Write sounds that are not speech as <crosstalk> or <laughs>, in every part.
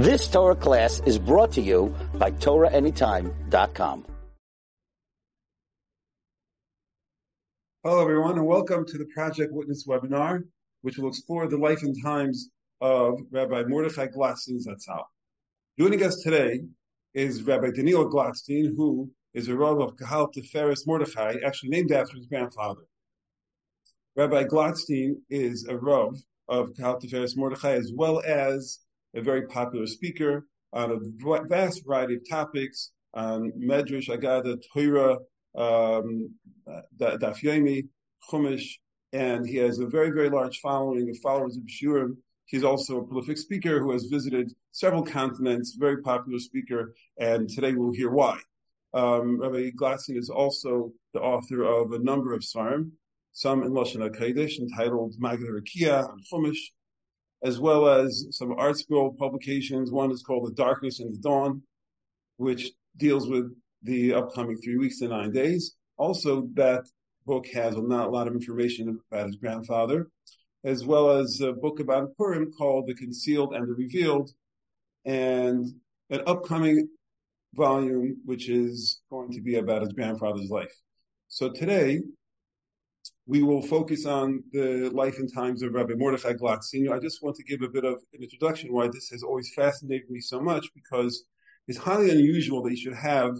This Torah class is brought to you by TorahAnytime.com. Hello, everyone, and welcome to the Project Witness webinar, which will explore the life and times of Rabbi Mordechai Glatstein Zatzal. Joining us today is Rabbi Daniel Glatstein, who is a Rav of Kahal Tiferes Mordechai, actually named after his grandfather. Rabbi Glatstein is a Rav of Kahal Tiferes Mordechai, as well as a very popular speaker on a vast variety of topics on Medrash, Agada, Torah, um, Daf Yomi, Chumash, and he has a very, very large following of followers of Shurim. He's also a prolific speaker who has visited several continents, very popular speaker, and today we'll hear why. Um, Rabbi Glatstein is also the author of a number of Svarim, some in Lashon HaKodesh entitled Magid Rakia and Chumash, as well as some ArtScroll publications. One is called The Darkness and the Dawn, which deals with the upcoming three weeks and nine days. Also, that book has not a lot of information about his grandfather, as well as a book about Purim called The Concealed and the Revealed, and an upcoming volume which is going to be about his grandfather's life. So today, we will focus on the life and times of Rabbi Mordechai Glatstein. I just want to give a bit of an introduction why this has always fascinated me so much because it's highly unusual that you should have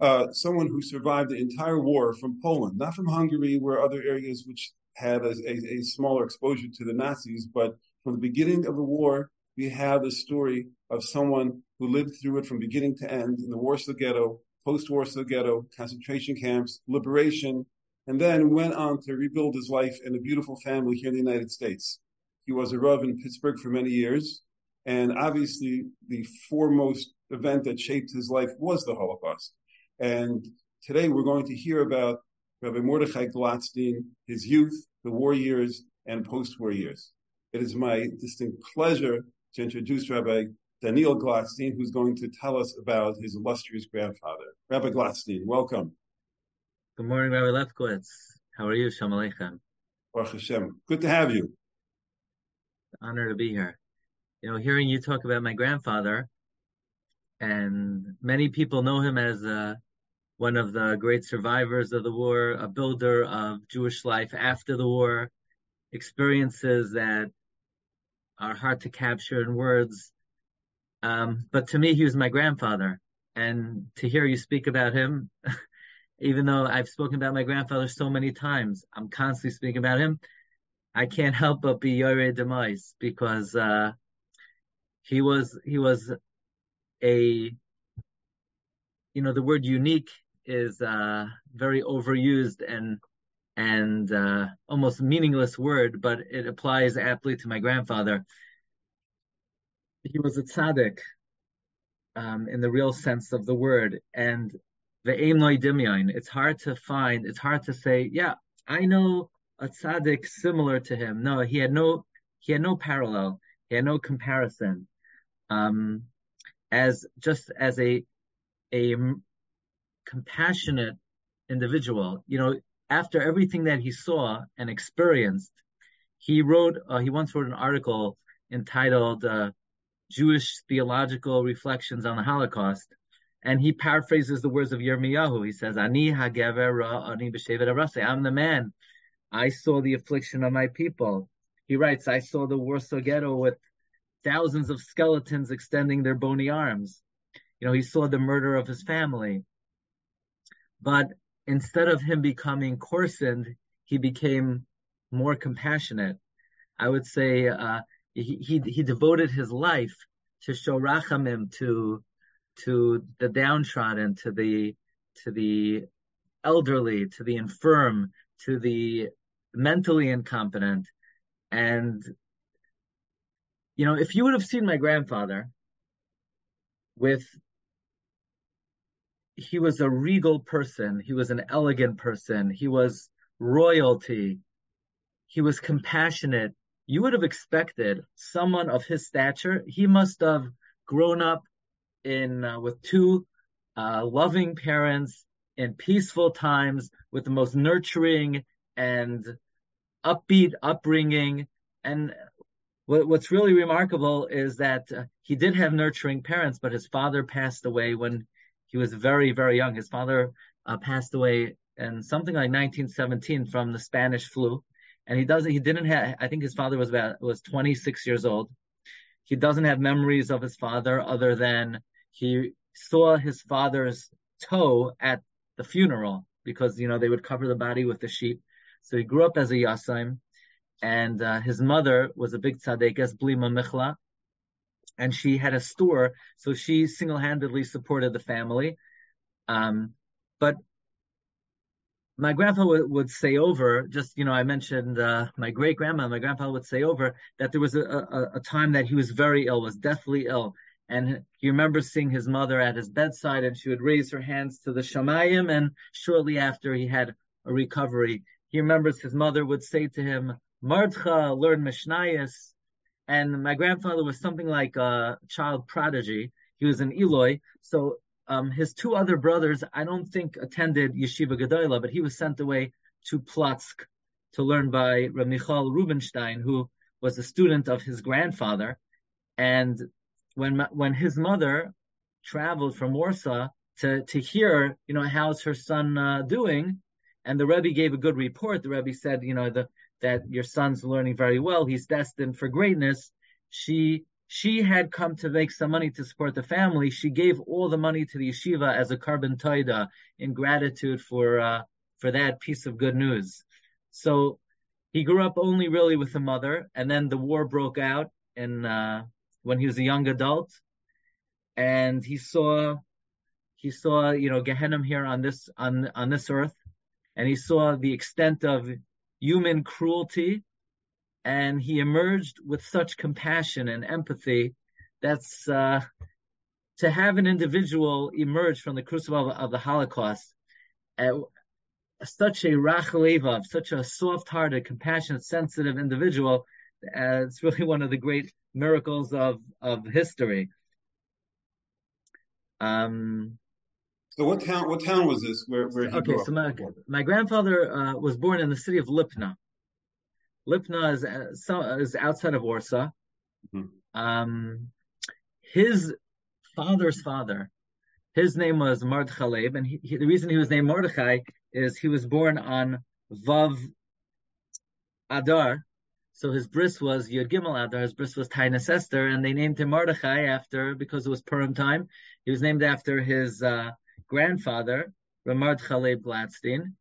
uh, someone who survived the entire war from Poland, not from Hungary, where other areas which had a, a, a smaller exposure to the Nazis, but from the beginning of the war, we have the story of someone who lived through it from beginning to end in the Warsaw Ghetto, post-Warsaw Ghetto, concentration camps, liberation, and then went on to rebuild his life in a beautiful family here in the United States. He was a Rav in Pittsburgh for many years, and obviously the foremost event that shaped his life was the Holocaust. And today we're going to hear about Rabbi Mordechai Glatstein, his youth, the war years, and post-war years. It is my distinct pleasure to introduce Rabbi Daniel Glatstein, who's going to tell us about his illustrious grandfather. Rabbi Glatstein, welcome. Good morning, Rabbi Lefkowitz. How are you? Shalom Aleichem. Baruch Hashem. Good to have you. Honor to be here. You know, hearing you talk about my grandfather, and many people know him as uh, one of the great survivors of the war, a builder of Jewish life after the war, experiences that are hard to capture in words. Um, but to me, he was my grandfather. And to hear you speak about him, <laughs> even though I've spoken about my grandfather so many times, I'm constantly speaking about him. I can't <laughs> help but be Yore Demise because uh, he was he was a you know the word unique is uh, very overused and and uh, almost meaningless word, but it applies aptly to my grandfather. He was a tzaddik um, in the real sense of the word, and dimyan. It's hard to find. It's hard to say. Yeah, I know a tzaddik similar to him. No, he had no. He had no parallel. He had no comparison. Um, as just as a a compassionate individual. You know, after everything that he saw and experienced, he wrote. Uh, he once wrote an article entitled uh, "Jewish Theological Reflections on the Holocaust." And he paraphrases the words of Yirmiyahu. He says, "Ani hagever ani b'shevet I'm the man. I saw the affliction of my people. He writes, I saw the Warsaw Ghetto with thousands of skeletons extending their bony arms. You know, he saw the murder of his family. But instead of him becoming coarsened, he became more compassionate. I would say uh, he, he, he devoted his life to show rachamim to to the downtrodden, to the to the elderly, to the infirm, to the mentally incompetent, and you know, if you would have seen my grandfather with he was a regal person, he was an elegant person, he was royalty, he was compassionate. You would have expected someone of his stature. He must have grown up in uh, with two uh, loving parents in peaceful times with the most nurturing and upbeat upbringing and what, what's really remarkable is that uh, he did have nurturing parents, but his father passed away when he was very, very young. His father uh, passed away in something like 1917 from the Spanish flu, and he doesn't. He didn't have. I think his father was about was 26 years old. He doesn't have memories of his father other than he saw his father's toe at the funeral because you know they would cover the body with the sheet. So he grew up as a yasaim and uh, his mother was a big tzaddikas, Blima Michla, and she had a store, so she single-handedly supported the family. Um, but my grandpa would, would, say over, just you know, I mentioned uh, my great grandma. My grandpa would say over that there was a, a, a, time that he was very ill, was deathly ill, and he remembers seeing his mother at his bedside, and she would raise her hands to the shamayim, and shortly after he had a recovery. He remembers his mother would say to him, Mardcha learn Mishnayos, and my grandfather was something like a child prodigy. He was an Eloi, so um, his two other brothers, I don't think attended Yeshiva Gedola, but he was sent away to Platsk to learn by Michal Rubinstein, who was a student of his grandfather. And when when his mother traveled from Warsaw to to hear, you know, how's her son uh, doing, and the Rebbe gave a good report. The Rebbe said, you know, the that your son's learning very well. He's destined for greatness. She she had come to make some money to support the family. She gave all the money to the yeshiva as a carbon taida in gratitude for uh, for that piece of good news. So he grew up only really with the mother, and then the war broke out in uh, when he was a young adult, and he saw he saw you know Gehenna here on this on on this earth, and he saw the extent of human cruelty, and he emerged with such compassion and empathy. That's uh, to have an individual emerge from the crucible of, the Holocaust, uh, such a rachalevav, such a soft-hearted, compassionate, sensitive individual. Uh, it's really one of the great miracles of of history. Um, so what town? What town was this? Where where he okay, so my, my grandfather uh, was born in the city of Lipna. Lipna is uh, so, is outside of Warsaw. Mm-hmm. Um, his father's father, his name was Mordechai, and he, he, the reason he was named Mordechai is he was born on Vav Adar. So his bris was Yud Gimel Adar, his bris was Tainus Esther, and they named him Mordechai after because it was Purim time. He was named after his uh, grandfather, Ramard Chaleb Glatstein,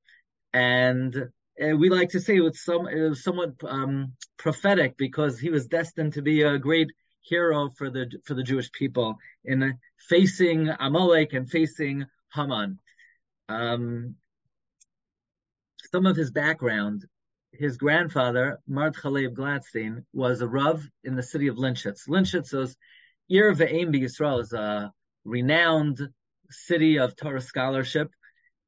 and uh, we like to say it was, some, it was somewhat um, prophetic because he was destined to be a great hero for the for the Jewish people in facing Amalek and facing Haman. Um, some of his background, his grandfather, Mordechai Leib Glatstein, was a Rav in the city of Linschitz. Linschitz was Ir Ve'em Yisrael is a renowned city of Torah scholarship,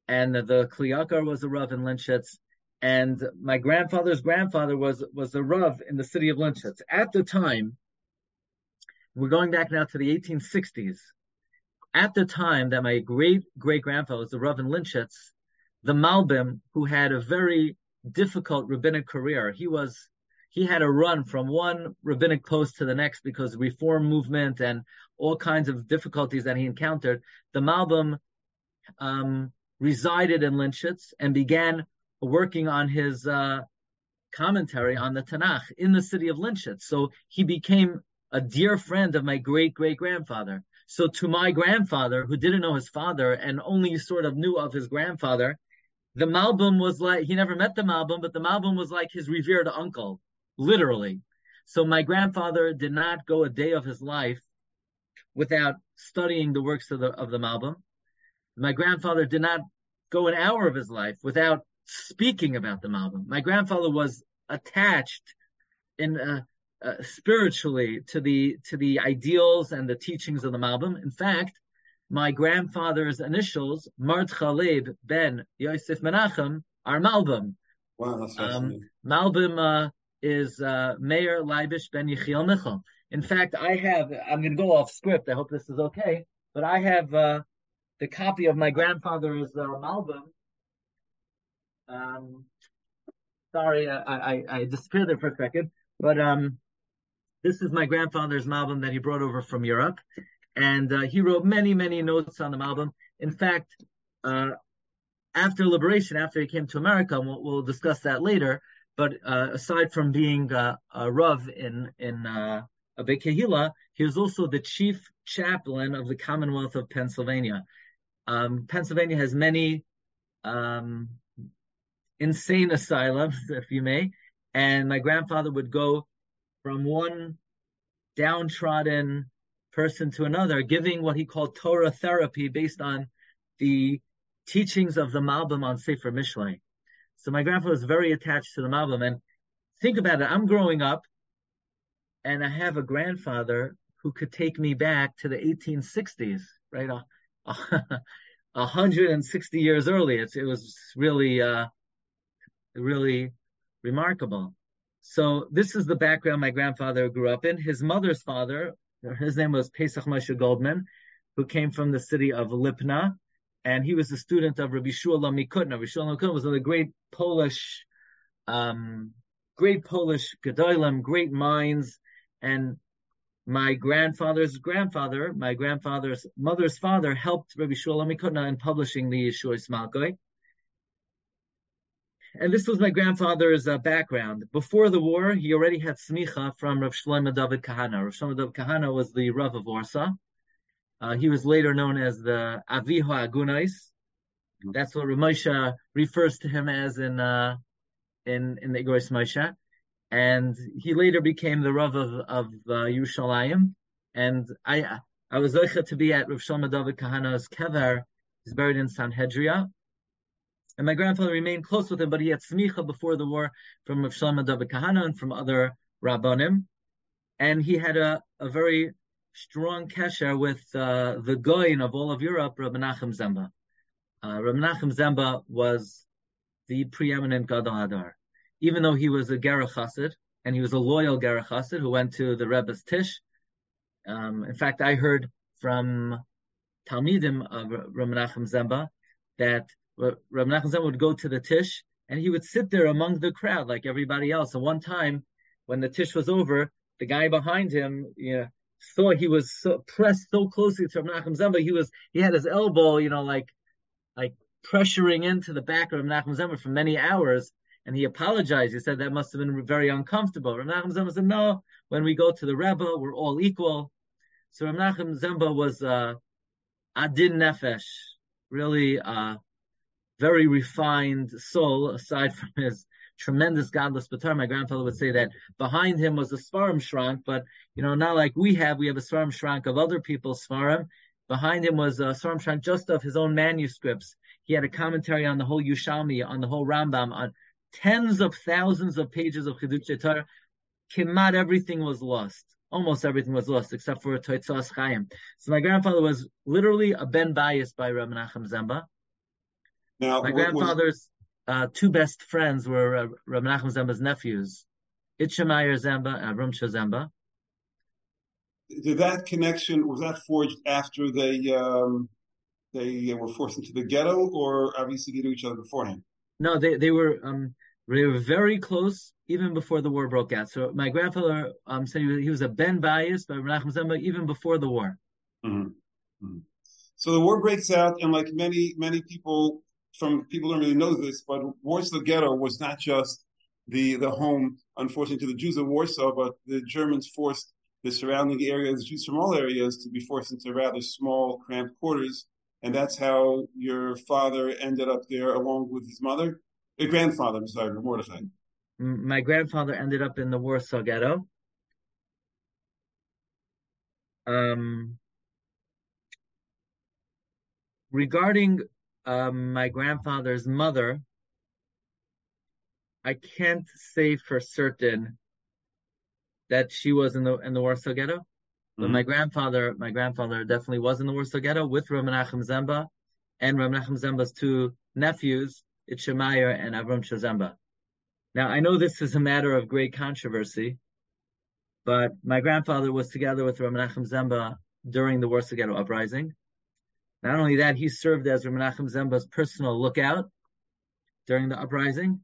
and the Kliyakar was a Rav in Linschitz, and my grandfather's grandfather was was a Rav in the city of Linschitz. At the time, we're going back now to the 1860s. At the time that my great great grandfather was a Rav in Linschitz, the Malbim, who had a very difficult rabbinic career, he was he had a run from one rabbinic post to the next because reform movement and all kinds of difficulties that he encountered. The Malbim um, resided in Linschitz and began working on his uh, commentary on the Tanakh in the city of Linschitz. So he became a dear friend of my great great grandfather. So to my grandfather, who didn't know his father and only sort of knew of his grandfather, the Malbim was like he never met the Malbim, but the Malbim was like his revered uncle literally. So my grandfather did not go a day of his life without studying the works of the of the Malbim. My grandfather did not go an hour of his life without speaking about the Malbim. My grandfather was attached in uh, uh, spiritually to the to the ideals and the teachings of the Malbim. In fact, my grandfather's initials, Mordechai Leib ben Yosef Menachem, are Malbim. Wow, that's um, Malbim uh, is uh, Meir Leibish Ben Yechiel Michal. In fact, I have, I'm going to go off script. I hope this is okay. But I have uh, the copy of my grandfather's uh, Malbim. Um, sorry, I, I, I disappeared there for a second. But um, This is my grandfather's Malbim that he brought over from Europe. And uh, he wrote many, many notes on the Malbim. In fact, uh, after liberation, after he came to America, we'll, we'll discuss that later. But uh, aside from being uh, a Rav in in uh, a Kehila, he was also the chief chaplain of the Commonwealth of Pennsylvania. Um, Pennsylvania has many um, insane asylums, <laughs> if you may, and my grandfather would go from one downtrodden person to another, giving what he called Torah therapy based on the teachings of the Malbim on Sefer Mishlei. So my grandfather was very attached to the Malbim. And think about it, I'm growing up and I have a grandfather who could take me back to the 1860s, right? <laughs> 160 years early. It, it was really, uh, really remarkable. So this is the background my grandfather grew up in. His mother's father, his name was Pesach Moshe Goldman, who came from the city of Lipna, and he was a student of Rabbi Shmuel Mikutna. Rabbi Shmuel Mikutna was the great Polish, um, great Polish gedolim, great minds, and my grandfather's grandfather, my grandfather's mother's father, helped Rabbi Shmuel Mikutna in publishing the Yeshua Malkoi. And this was my grandfather's uh, background. Before the war, he already had smicha from Rav Shlomo David Kahana. Rav Shlomo David Kahana was the Rav of Warsaw. Uh, he was later known as the Aviho Agunais. That's what Ramosha refers to him as in uh, in in the Igros Moshe. And he later became the Rav of, of uh, Yerushalayim. And I I was zeicha to be at Rav Shlomo David Kahana's kever. He's buried in Sanhedria. And my grandfather remained close with him, but he had smicha before the war from Rav Shlomo David Kahana and from other rabbanim. And he had a, a very strong kesher with uh, the goyin of all of Europe, Rabbi Nachum Zemba. Uh, Rabbi Nachum Zemba was the preeminent Gadol Hadar. Even though he was a Gerach and he was a loyal Gerach who went to the Rebbe's Tish. Um, in fact, I heard from Talmidim of Rabbi Nachum Zemba that Rabbi Nachum Zemba would go to the Tish and he would sit there among the crowd like everybody else. And one time, when the Tish was over, the guy behind him, you know, saw he was so pressed so closely to Menachem Zemba, he was he had his elbow, you know, like like pressuring into the back of Menachem Zemba for many hours, and he apologized. He said that must have been very uncomfortable. Menachem Zemba said, "No, when we go to the Rebbe, we're all equal." So Menachem Zemba was uh, adin nefesh, really uh, very refined soul, aside from his tremendous godless batar. My grandfather would say that behind him was a svarim shrank, but you know, not like we have. We have a svarim shrank of other people's svarim. Behind him was a svarim shrank just of his own manuscripts. He had a commentary on the whole Yerushalmi, on the whole Rambam, on tens of thousands of pages of Chidush Torah. Kimat everything was lost. Almost everything was lost except for a Totzaos Chaim. So my grandfather was literally a ben bias by Rabbi Nachum Zemba. Now, my grandfather's uh, two best friends were uh, Rabbi Nachum Zemba's nephews, Itchamayr Zemba and Rumcha Zemba. Did that connection was that forged after they um, they were forced into the ghetto, or obviously they knew each other beforehand? No, they they were um, they were very close even before the war broke out. So my grandfather um, said he was a ben bias by Menachem Zemba even before the war. Mm-hmm. Mm-hmm. So the war breaks out, and like many many people from people don't really know this, but Warsaw Ghetto was not just the the home, unfortunately, to the Jews of Warsaw, but the Germans forced the surrounding areas, Jews from all areas, to be forced into rather small, cramped quarters, and that's how your father ended up there, along with his mother, your grandfather. I'm sorry. My grandfather ended up in the Warsaw Ghetto. Um, regarding um, my grandfather's mother, I can't say for certain that she was in the in the Warsaw Ghetto, mm-hmm. but my grandfather, my grandfather definitely was in the Warsaw Ghetto with Rav Menachem Zemba and Rav Menachem Zemba's two nephews, Itchemeyer and Avram Shazemba. Now I know this is a matter of great controversy, but my grandfather was together with Rav Menachem Zemba during the Warsaw Ghetto uprising. Not only that, he served as Menachem Zemba's personal lookout during the uprising.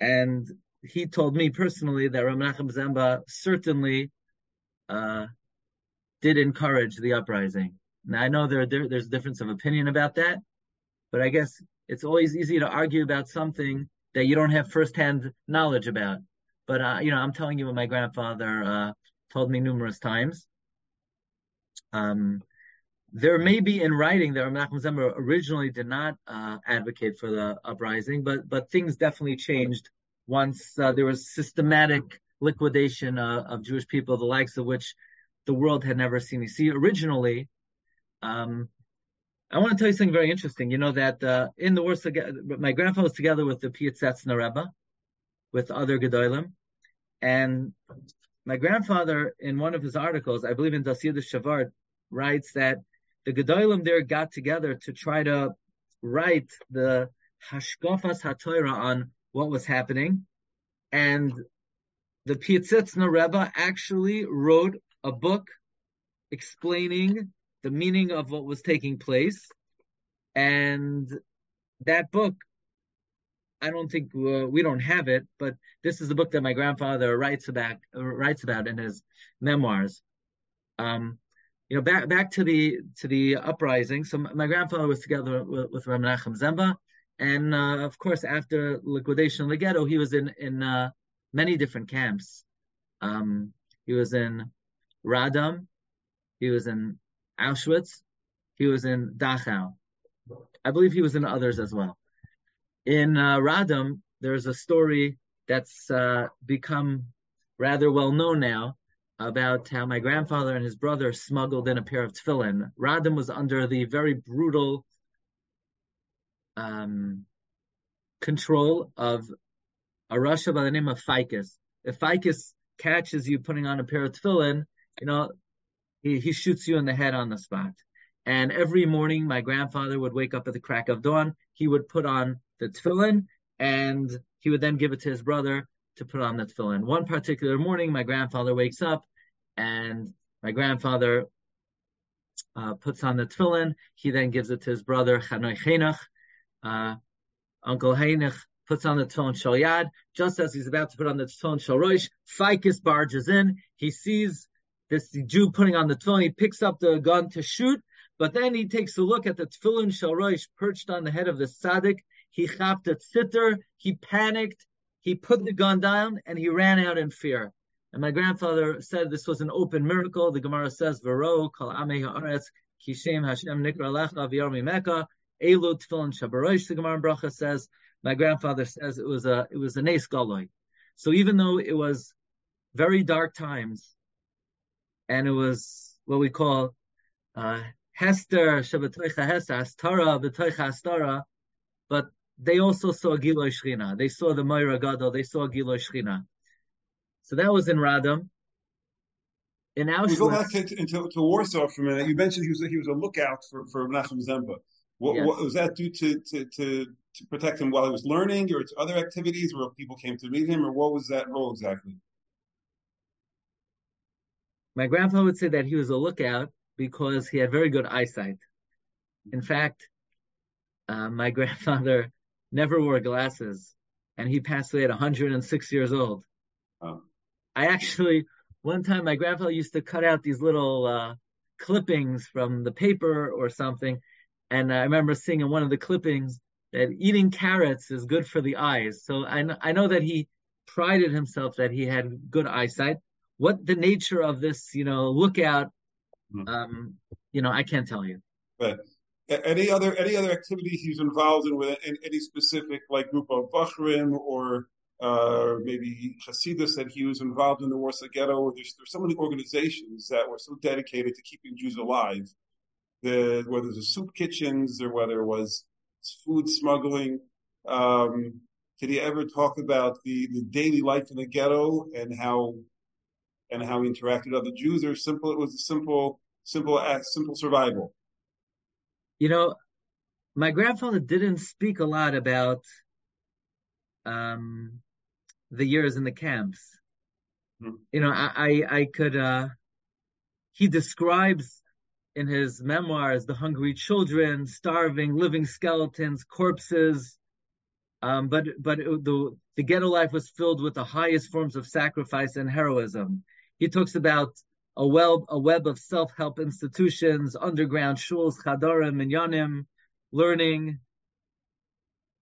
And he told me personally that Menachem Zemba certainly uh, did encourage the uprising. Now I know there, there there's a difference of opinion about that, but I guess it's always easy to argue about something that you don't have firsthand knowledge about. But uh, you know, I'm telling you what my grandfather uh, told me numerous times. Um, there may be in writing that Menachem Zemba originally did not uh, advocate for the uprising, but but things definitely changed once uh, there was systematic liquidation uh, of Jewish people, the likes of which the world had never seen. You see, originally, um, I want to tell you something very interesting. You know that uh, in the Warsaw, my grandfather was together with the Piasetzner Rebbe, with other Gedolim, and my grandfather, in one of his articles, I believe in Das Yiddish Shavart, writes that the Gedolim there got together to try to write the Hashkafas HaTorah on what was happening, and the Piasetzner Rebbe actually wrote a book explaining the meaning of what was taking place. And that book, I don't think uh, we don't have it, but this is the book that my grandfather writes about writes about in his memoirs. Um, you know, back back to the to the uprising. So my grandfather was together with, with Menachem Zemba, and uh, of course, after liquidation of the ghetto, he was in in uh, many different camps. Um, he was in Radom, he was in Auschwitz, he was in Dachau. I believe he was in others as well. In uh, Radom, there's a story that's uh, become rather well known now about how my grandfather and his brother smuggled in a pair of tefillin. Radom was under the very brutal um, control of a Russia by the name of Ficus. If Ficus catches you putting on a pair of tefillin, you know, he, he shoots you in the head on the spot. And every morning, my grandfather would wake up at the crack of dawn. He would put on the tefillin, and he would then give it to his brother to put on the tefillin. One particular morning, my grandfather wakes up, and my grandfather uh, puts on the tefillin. He then gives it to his brother Chanoi Chenach. Uh, Uncle Heinich puts on the tefillin shal yad. Just as he's about to put on the tefillin shal roish, Ficus barges in. He sees this Jew putting on the tefillin. He picks up the gun to shoot, but then he takes a look at the tefillin shal roish perched on the head of the tzaddik. He chapped a sitter. He panicked. He put the gun down and he ran out in fear. And my grandfather said this was an open miracle. The Gemara says, "Vero kol amei haaretz kishem Hashem nikra lecha v'yarmi meka elu tefillin shabarosh." The Gemara Bracha says my grandfather says it was a it was a nes galoi. So even though it was very dark times, and it was what we call uh, Hester Shabbatoicha Hester Astara B'toicha Astara, but they also saw Giloi Shchina. They saw the Moira Gadol. They saw Giloi Shchina. So that was in Radom. In Auschwitz, we go back to, to, to, Warsaw for a minute. You mentioned he was he was a lookout for for Menachem Zemba. What, yes. what, was that due to, to, to, to protect him while he was learning or to other activities where people came to meet him or what was that role exactly? My grandfather would say that he was a lookout because he had very good eyesight. In fact, uh, my <laughs> grandfather never wore glasses and he passed away at 106 years old. Oh. I actually, one time my grandfather used to cut out these little uh, clippings from the paper or something and I remember seeing in one of the clippings that eating carrots is good for the eyes. So I, know, I know that he prided himself that he had good eyesight. What the nature of this, you know, lookout, mm-hmm. um, you know, I can't tell you. But any other any other activities he's involved in with any specific like group of Bachrim or uh, maybe Hasidus that he was involved in the Warsaw Ghetto. There's, there's so many organizations that were so dedicated to keeping Jews alive the whether it was soup kitchens or whether it was food smuggling. Um, did he ever talk about the, the daily life in the ghetto and how and how he interacted with other Jews? Or simple? It was a simple, simple, simple survival. You know, my grandfather didn't speak a lot about um, the years in the camps. Hmm. You know, I, I, I could. Uh, he describes in his memoirs, the hungry children, starving, living skeletons, corpses. Um, but but the the ghetto life was filled with the highest forms of sacrifice and heroism. He talks about a web a web of self help institutions, underground shuls, chadarim, minyanim, learning.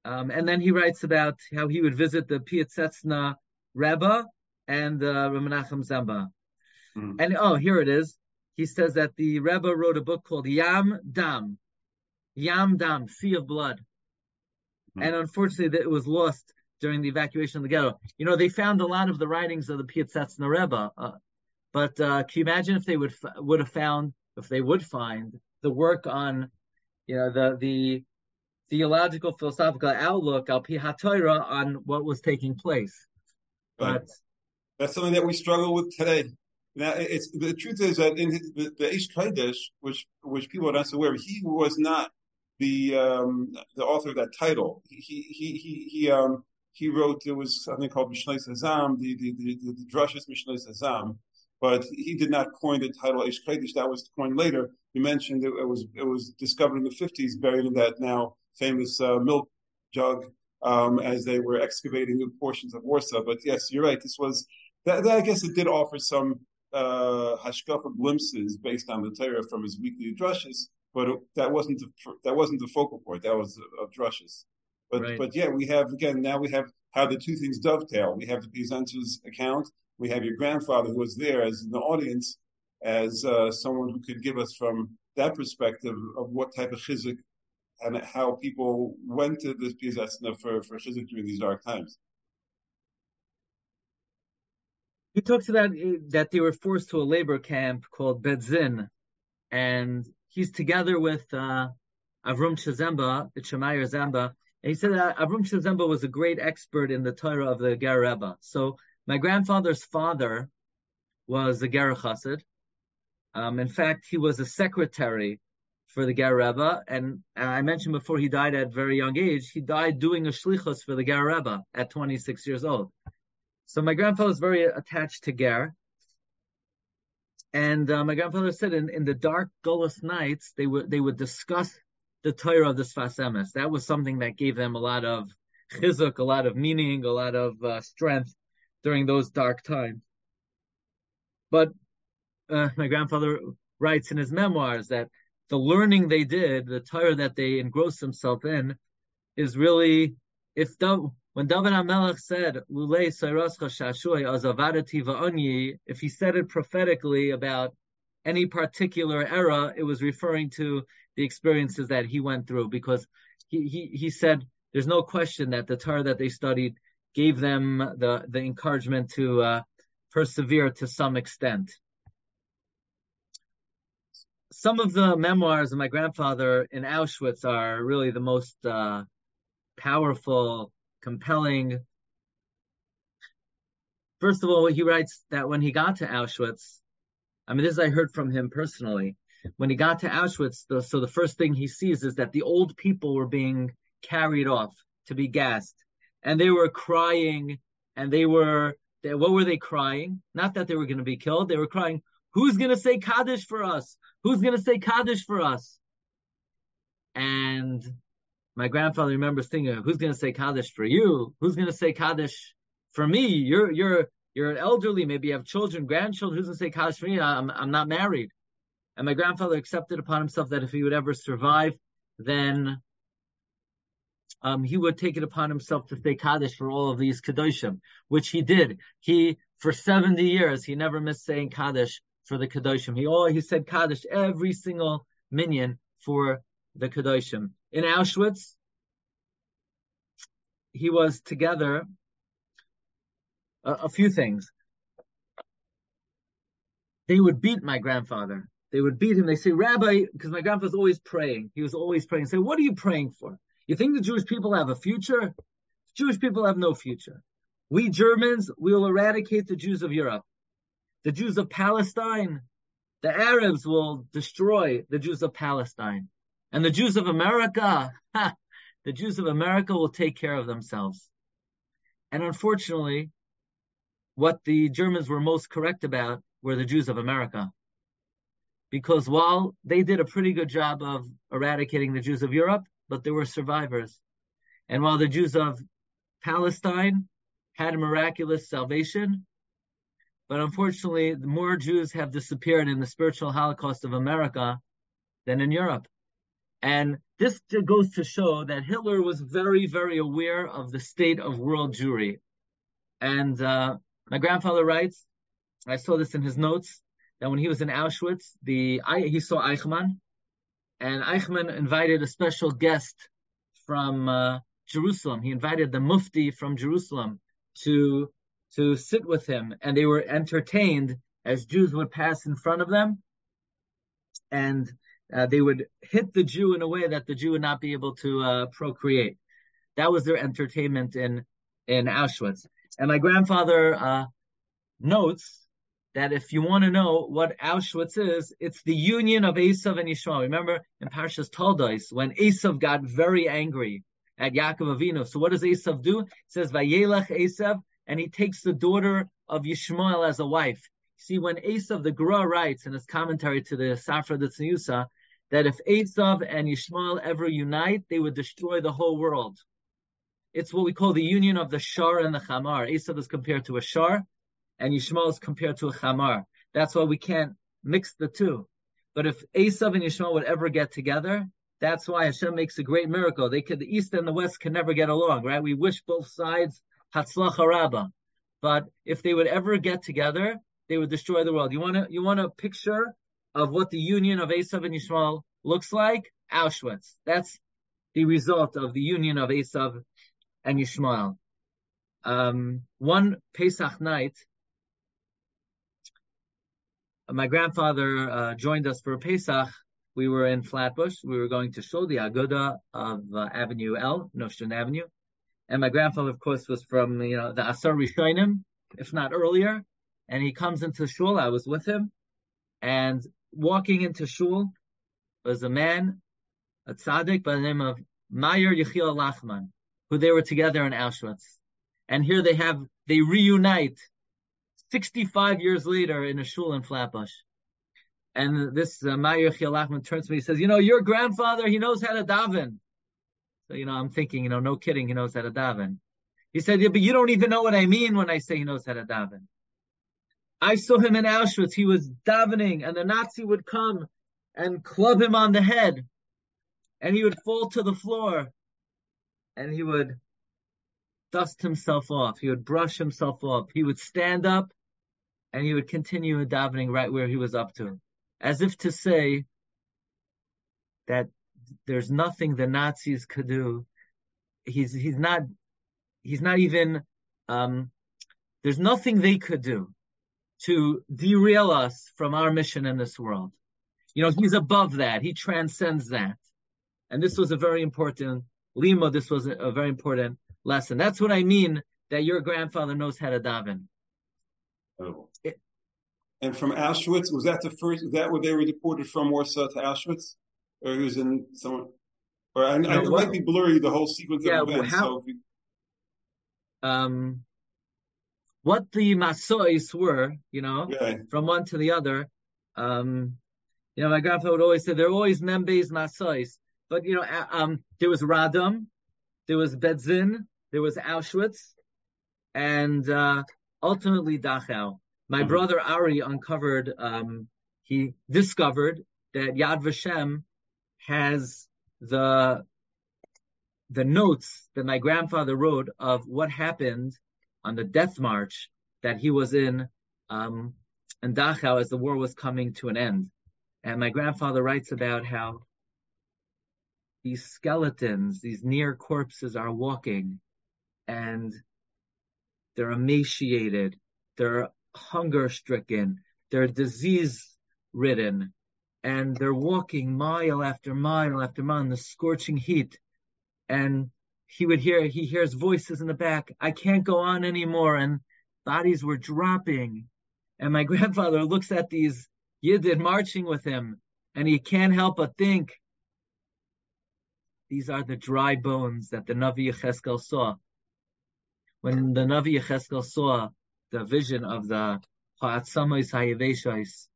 Um, and then he writes about how he would visit the Piasetzna Rebbe and uh, Zemba. Mm. And oh, here it is. He says that the Rebbe wrote a book called Yam Dam, Yam Dam, Sea of Blood. Mm. And unfortunately, it was lost during the evacuation of the ghetto. You know, they found a lot of the writings of the Piasetzna Rebbe, uh, but uh, can you imagine if they would would have found, if they would find the work on, you know, the the theological philosophical outlook al Torah on what was taking place. Right. But that's something that we struggle with today. Now, it's the truth is that in the, the Eish Kodesh, which which people are not so aware, he was not the um, the author of that title. He he he he um he wrote there was something called Mishnah Hazam, the the the, the, the Drushas Mishnah Hazam, but he did not coin the title Eish Kodesh. That was coined later. You mentioned it, it was it was discovered in the fifties, buried in that now famous uh, milk jug um, as they were excavating new portions of Warsaw. But yes, you're right. This was that, that I guess it did offer some uh, hashkafa glimpses based on the Torah from his weekly drushes, but it, that wasn't the that wasn't the focal point. That was of drushes. But right. but yeah, we have again now we have how the two things dovetail. We have the presenter's account. We have your grandfather who was there as in the audience as uh, someone who could give us from that perspective of what type of chizik and how people went to this Piasetzna for for chizik during these dark times. He talks about that they were forced to a labor camp called Bedzin, and he's together with uh, Avrum Chazemba, the Shemayer Zemba. And he said that Avrum Chazemba was a great expert in the Torah of the Ger. So my grandfather's father was a Ger Chassid. Um, in fact, he was a secretary for the Ger Rebbe, and I mentioned before he died at a very young age. He died doing a shlichus for the Ger Rebbe at 26 years old. So my grandfather was very attached to Ger. And uh, my grandfather said in, in the dark Golas nights, they would they would discuss the Torah of the Sfas Emes. That was something that gave them a lot of chizuk, a lot of meaning, a lot of uh, strength during those dark times. But uh, my grandfather writes in his memoirs that the learning they did, the Torah that they engrossed themselves in, is really if the when David HaMelech said, Sairascha Shashui Azavadati Va'anyi, if he said it prophetically about any particular era, it was referring to the experiences that he went through because he, he, he said there's no question that the Torah that they studied gave them the, the encouragement to uh, persevere to some extent. Some of the memoirs of my grandfather in Auschwitz are really the most uh, powerful compelling. First of all, he writes that when he got to Auschwitz, I mean, this I heard from him personally. When he got to Auschwitz, the, so the first thing he sees is that the old people were being carried off to be gassed, and they were crying, and they were they, what were they crying? Not that they were going to be killed. They were crying, "Who's going to say Kaddish for us? Who's going to say Kaddish for us?" And my grandfather remembers thinking, "Who's going to say Kaddish for you? Who's going to say Kaddish for me? You're you're you're an elderly, maybe you have children, grandchildren. Who's going to say Kaddish for me? I'm I'm not married." And my grandfather accepted upon himself that if he would ever survive, then um, he would take it upon himself to say Kaddish for all of these Kedoshim, which he did. He, for 70 years, he never missed saying Kaddish for the Kedoshim. He, oh, he said Kaddish every single minion for the Kedoshim in Auschwitz, he was together a, a few things. They would beat my grandfather. They would beat him. They say, Rabbi, because my grandfather was always praying. He was always praying. Say, what are you praying for? You think the Jewish people have a future? Jewish people have no future. We Germans, we will eradicate the Jews of Europe. The Jews of Palestine, the Arabs will destroy the Jews of Palestine. And the Jews of America, <laughs> ha, the Jews of America will take care of themselves. And unfortunately, what the Germans were most correct about were the Jews of America. Because while they did a pretty good job of eradicating the Jews of Europe, but there were survivors. And while the Jews of Palestine had a miraculous salvation, but unfortunately, more Jews have disappeared in the spiritual Holocaust of America than in Europe. And this goes to show that Hitler was very, very aware of the state of world Jewry. And uh, my grandfather writes, I saw this in his notes, that when he was in Auschwitz, the he saw Eichmann, and Eichmann invited a special guest from uh, Jerusalem. He invited the Mufti from Jerusalem to to sit with him, and they were entertained as Jews would pass in front of them, and uh, they would hit the Jew in a way that the Jew would not be able to uh, procreate. That was their entertainment in in Auschwitz. And my grandfather uh, notes that if you want to know what Auschwitz is, it's the union of Esav and Yishmael. Remember in Parshas Toldos when Esav got very angry at Yaakov Avinu. So what does Esav do? It says Vayelech Esav, and he takes the daughter of Yishmael as a wife. See, when Esav, the Gra writes in his commentary to the Safra Tzniusa, that if Esav and Yishmael ever unite, they would destroy the whole world. It's what we call the union of the Shar and the Chamar. Esav is compared to a Shar, and Yishmael is compared to a Chamar. That's why we can't mix the two. But if Esav and Yishmael would ever get together, that's why Hashem makes a great miracle. They could, the East and the West can never get along, right? We wish both sides Hatzlacha Rabba. But if they would ever get together, they would destroy the world. You want to, you want a picture of what the union of Esav and Yishmael looks like? Auschwitz. That's the result of the union of Esav and Yishmael. Um, one Pesach night, my grandfather uh, joined us for Pesach. We were in Flatbush. We were going to show the Aguda of uh, Avenue L, Nostrand Avenue. And my grandfather, of course, was from, you know, the Asar Rishonim, if not earlier. And he comes into shul. I was with him. And walking into shul was a man, a tzaddik by the name of Meyer Yechiel Lachman, who they were together in Auschwitz. And here they have, they reunite 65 years later in a shul in Flatbush. And this uh, Yechiel turns to me, he says, you know, your grandfather, he knows how to daven. So, you know, I'm thinking, you know, no kidding, he knows how to daven. He said, yeah, but you don't even know what I mean when I say he knows how to daven. I saw him in Auschwitz. He was davening and the Nazi would come and club him on the head and he would fall to the floor and he would dust himself off. He would brush himself off. He would stand up and he would continue davening right where he was up to, as if to say that there's nothing the Nazis could do. He's he's not he's not even um, there's nothing they could do to derail us from our mission in this world. You know, he's above that. He transcends that. And this was a very important lima. This was a, a very important lesson. That's what I mean that your grandfather knows how to daven. Oh. It, and from Auschwitz, was that the first? That where they were deported from Warsaw to Auschwitz? or he was in someone, or I, I, it might be blurry the whole sequence yeah, of events. How, so we, um, what the masois were, you know, okay. from one to the other. Um, you know, my grandfather would always say there are always membes masois, but you know, um, there was Radom, there was Bedzin, there was Auschwitz, and uh, ultimately Dachau. My mm-hmm. brother Ari uncovered, um, he discovered that Yad Vashem has the the notes that my grandfather wrote of what happened on the death march that he was in um, in Dachau as the war was coming to an end. And my grandfather writes about how these skeletons, these near corpses are walking and they're emaciated, they're hunger stricken, they're disease ridden, and they're walking mile after mile after mile in the scorching heat. And he would hear, he hears voices in the back, I can't go on anymore. And bodies were dropping. And my <laughs> grandfather looks at these Yidden marching with him, and he can't help but think, these are the dry bones that the Navi Yecheskel saw. When the Navi Yecheskel saw the vision of the Ha'atzamos Hayaveshais,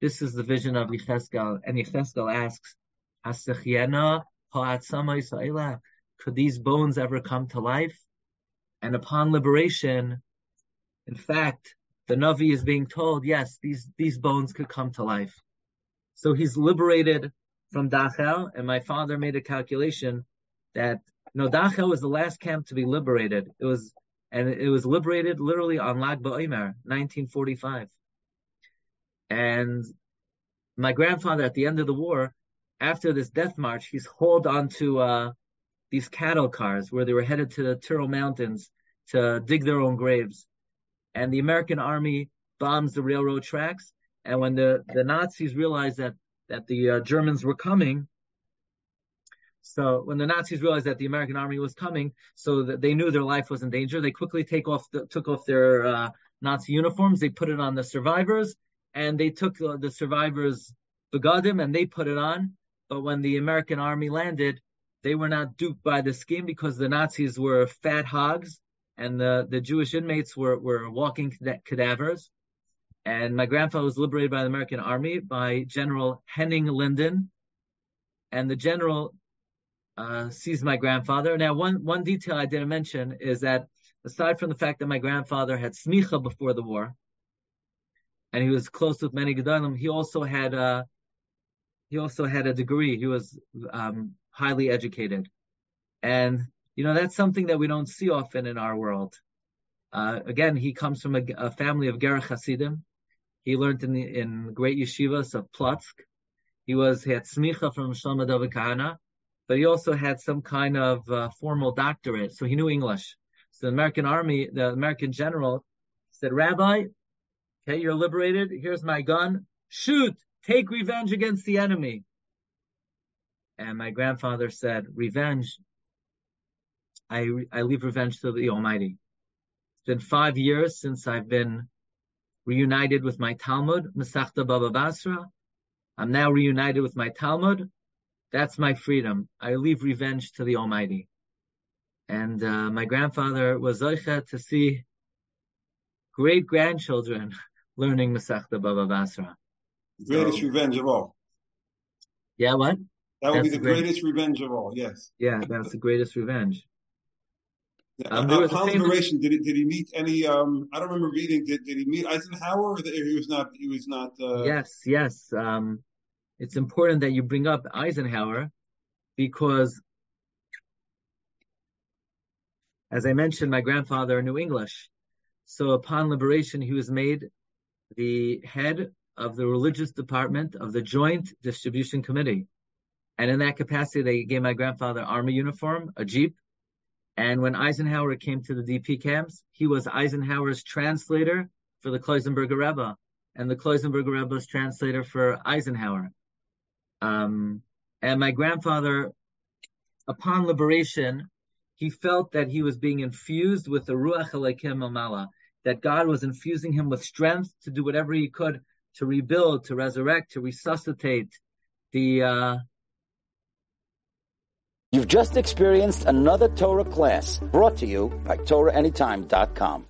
this is the vision of Yecheskel, and Yecheskel asks, could these bones ever come to life? And upon liberation, in fact, the Navi is being told, yes, these, these bones could come to life. So he's liberated from Dachau, and my father made a calculation that, no Dachau was the last camp to be liberated. It was, and it was liberated literally on Lag BaOmer, 1945. And my grandfather, at the end of the war, after this death march, he's hauled onto uh, these cattle cars where they were headed to the Tyrol Mountains to dig their own graves. And the American army bombs the railroad tracks. And when the, the Nazis realized that, that the uh, Germans were coming, so when the Nazis realized that the American army was coming, so that they knew their life was in danger, they quickly take off the, took off their uh, Nazi uniforms. They put it on the survivors, and they took the, the survivors' begadim and they put it on. But when the American army landed, they were not duped by the scheme because the Nazis were fat hogs and the, the Jewish inmates were, were walking cadavers. And my grandfather was liberated by the American army by General Henning Linden. And the general uh, sees my grandfather. Now, one, one detail I didn't mention is that aside from the fact that my grandfather had smicha before the war, and he was close with many gedolim, he also had a, he also had a degree. He was um, highly educated. And, you know, that's something that we don't see often in our world. Uh, again, he comes from a, a family of Gerach Hasidim. He learned in the, in great yeshivas of Plotsk. He was, he had smicha from Shlomo David Kahana, but he also had some kind of uh, formal doctorate. So he knew English. So the American army, the American general said, Rabbi, okay, you're liberated. Here's my gun. Shoot, take revenge against the enemy. And my grandfather said, revenge, I, I leave revenge to the Almighty. It's been five years since I've been reunited with my Talmud, Masachta Baba Basra. I'm now reunited with my Talmud. That's my freedom. I leave revenge to the Almighty. And uh, my grandfather was Zoicha to see great grandchildren <laughs> learning Masachta Baba Basra. Greatest so, revenge of all. Yeah, what? That would that's be the, greatest, greatest revenge of all. Yes. Yeah, that's the greatest revenge. Um, uh, did he, did he meet any? Um, I don't remember reading. Did, did he meet Eisenhower? Or he was not. He was not. Uh... Yes, yes. Um, it's important that you bring up Eisenhower because, as I mentioned, my grandfather knew English. So upon liberation, he was made the head of the religious department of the Joint Distribution Committee. And in that capacity, they gave my grandfather army uniform, a jeep. And when Eisenhower came to the DP camps, he was Eisenhower's translator for the Kloisenberger Rebbe, and the Kloisenberger Rebbe's translator for Eisenhower. Um, and my grandfather, upon liberation, he felt that he was being infused with the Ruach Elokim Amala, that God was infusing him with strength to do whatever he could to rebuild, to resurrect, to resuscitate the uh, You've just experienced another Torah class brought to you by TorahAnytime.com.